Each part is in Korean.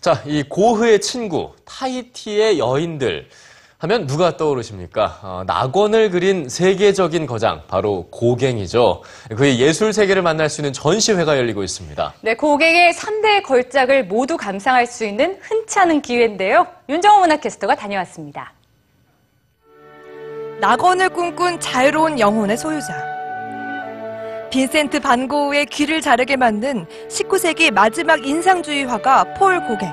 자, 이 고흐의 친구, 타히티의 여인들 하면 누가 떠오르십니까? 어, 낙원을 그린 세계적인 거장, 바로 고갱이죠. 그의 예술 세계를 만날 수 있는 전시회가 열리고 있습니다. 네, 고갱의 3대 걸작을 모두 감상할 수 있는 흔치 않은 기회인데요. 윤정호 문화캐스터가 다녀왔습니다. 낙원을 꿈꾼 자유로운 영혼의 소유자. 빈센트 반 고흐의 귀를 자르게 만든 19세기 마지막 인상주의 화가 폴 고갱.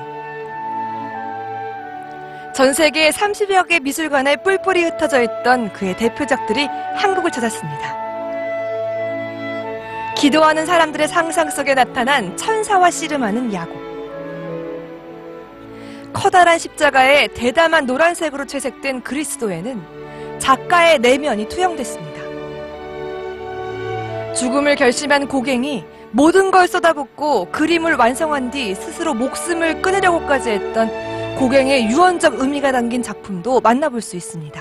전 세계 30여 개 미술관에 뿔뿔이 흩어져 있던 그의 대표작들이 한국을 찾았습니다. 기도하는 사람들의 상상 속에 나타난 천사와 씨름하는 야구. 커다란 십자가에 대담한 노란색으로 채색된 그리스도에는 작가의 내면이 투영됐습니다. 죽음을 결심한 고갱이 모든 걸 쏟아붓고 그림을 완성한 뒤 스스로 목숨을 끊으려고까지 했던 고갱의 유언적 의미가 담긴 작품도 만나볼 수 있습니다.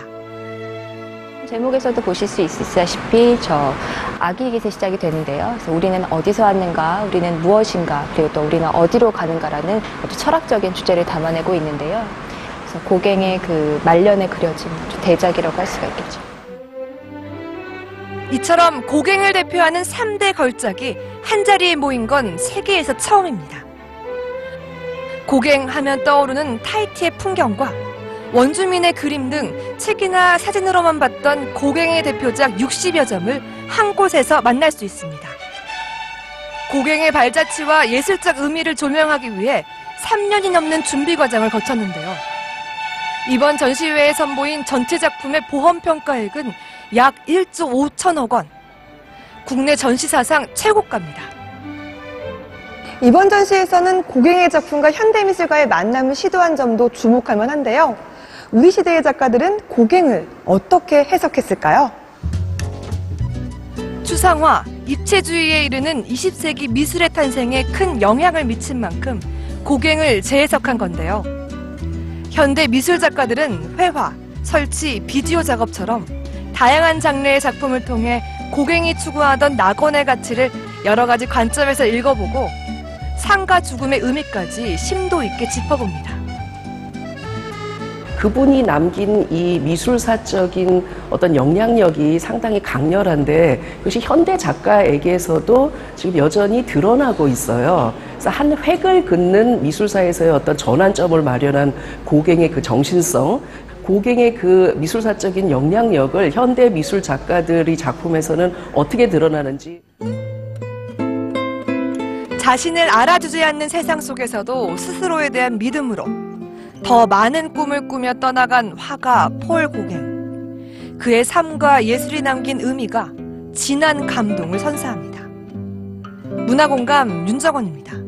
제목에서도 보실 수 있으시다시피 저 아기에게서 시작이 되는데요. 그래서 우리는 어디서 왔는가, 우리는 무엇인가, 그리고 또 우리는 어디로 가는가라는 아주 철학적인 주제를 담아내고 있는데요. 그래서 고갱의 그 말년에 그려진 대작이라고 할 수가 있겠죠. 이처럼 고갱을 대표하는 3대 걸작이 한자리에 모인 건 세계에서 처음입니다. 고갱 하면 떠오르는 타이티의 풍경과 원주민의 그림 등 책이나 사진으로만 봤던 고갱의 대표작 60여 점을 한 곳에서 만날 수 있습니다. 고갱의 발자취와 예술적 의미를 조명하기 위해 3년이 넘는 준비 과정을 거쳤는데요. 이번 전시회에 선보인 전체 작품의 보험 평가액은 약 1조 5천억 원. 국내 전시 사상 최고가입니다. 이번 전시에서는 고갱의 작품과 현대미술가의 만남을 시도한 점도 주목할 만한데요. 우리 시대의 작가들은 고갱을 어떻게 해석했을까요? 추상화, 입체주의에 이르는 20세기 미술의 탄생에 큰 영향을 미친 만큼 고갱을 재해석한 건데요. 현대 미술 작가들은 회화, 설치, 비디오 작업처럼 다양한 장르의 작품을 통해 고갱이 추구하던 낙원의 가치를 여러 가지 관점에서 읽어보고 삶과 죽음의 의미까지 심도 있게 짚어봅니다. 그분이 남긴 이 미술사적인 어떤 영향력이 상당히 강렬한데 그것이 현대 작가에게서도 지금 여전히 드러나고 있어요. 그래서 한 획을 긋는 미술사에서의 어떤 전환점을 마련한 고갱의 그 정신성, 고갱의 그 미술사적인 영향력을 현대 미술 작가들이 작품에서는 어떻게 드러나는지 자신을 알아주지 않는 세상 속에서도 스스로에 대한 믿음으로 더 많은 꿈을 꾸며 떠나간 화가 폴 고갱. 그의 삶과 예술이 남긴 의미가 진한 감동을 선사합니다. 문화공감 윤정원입니다.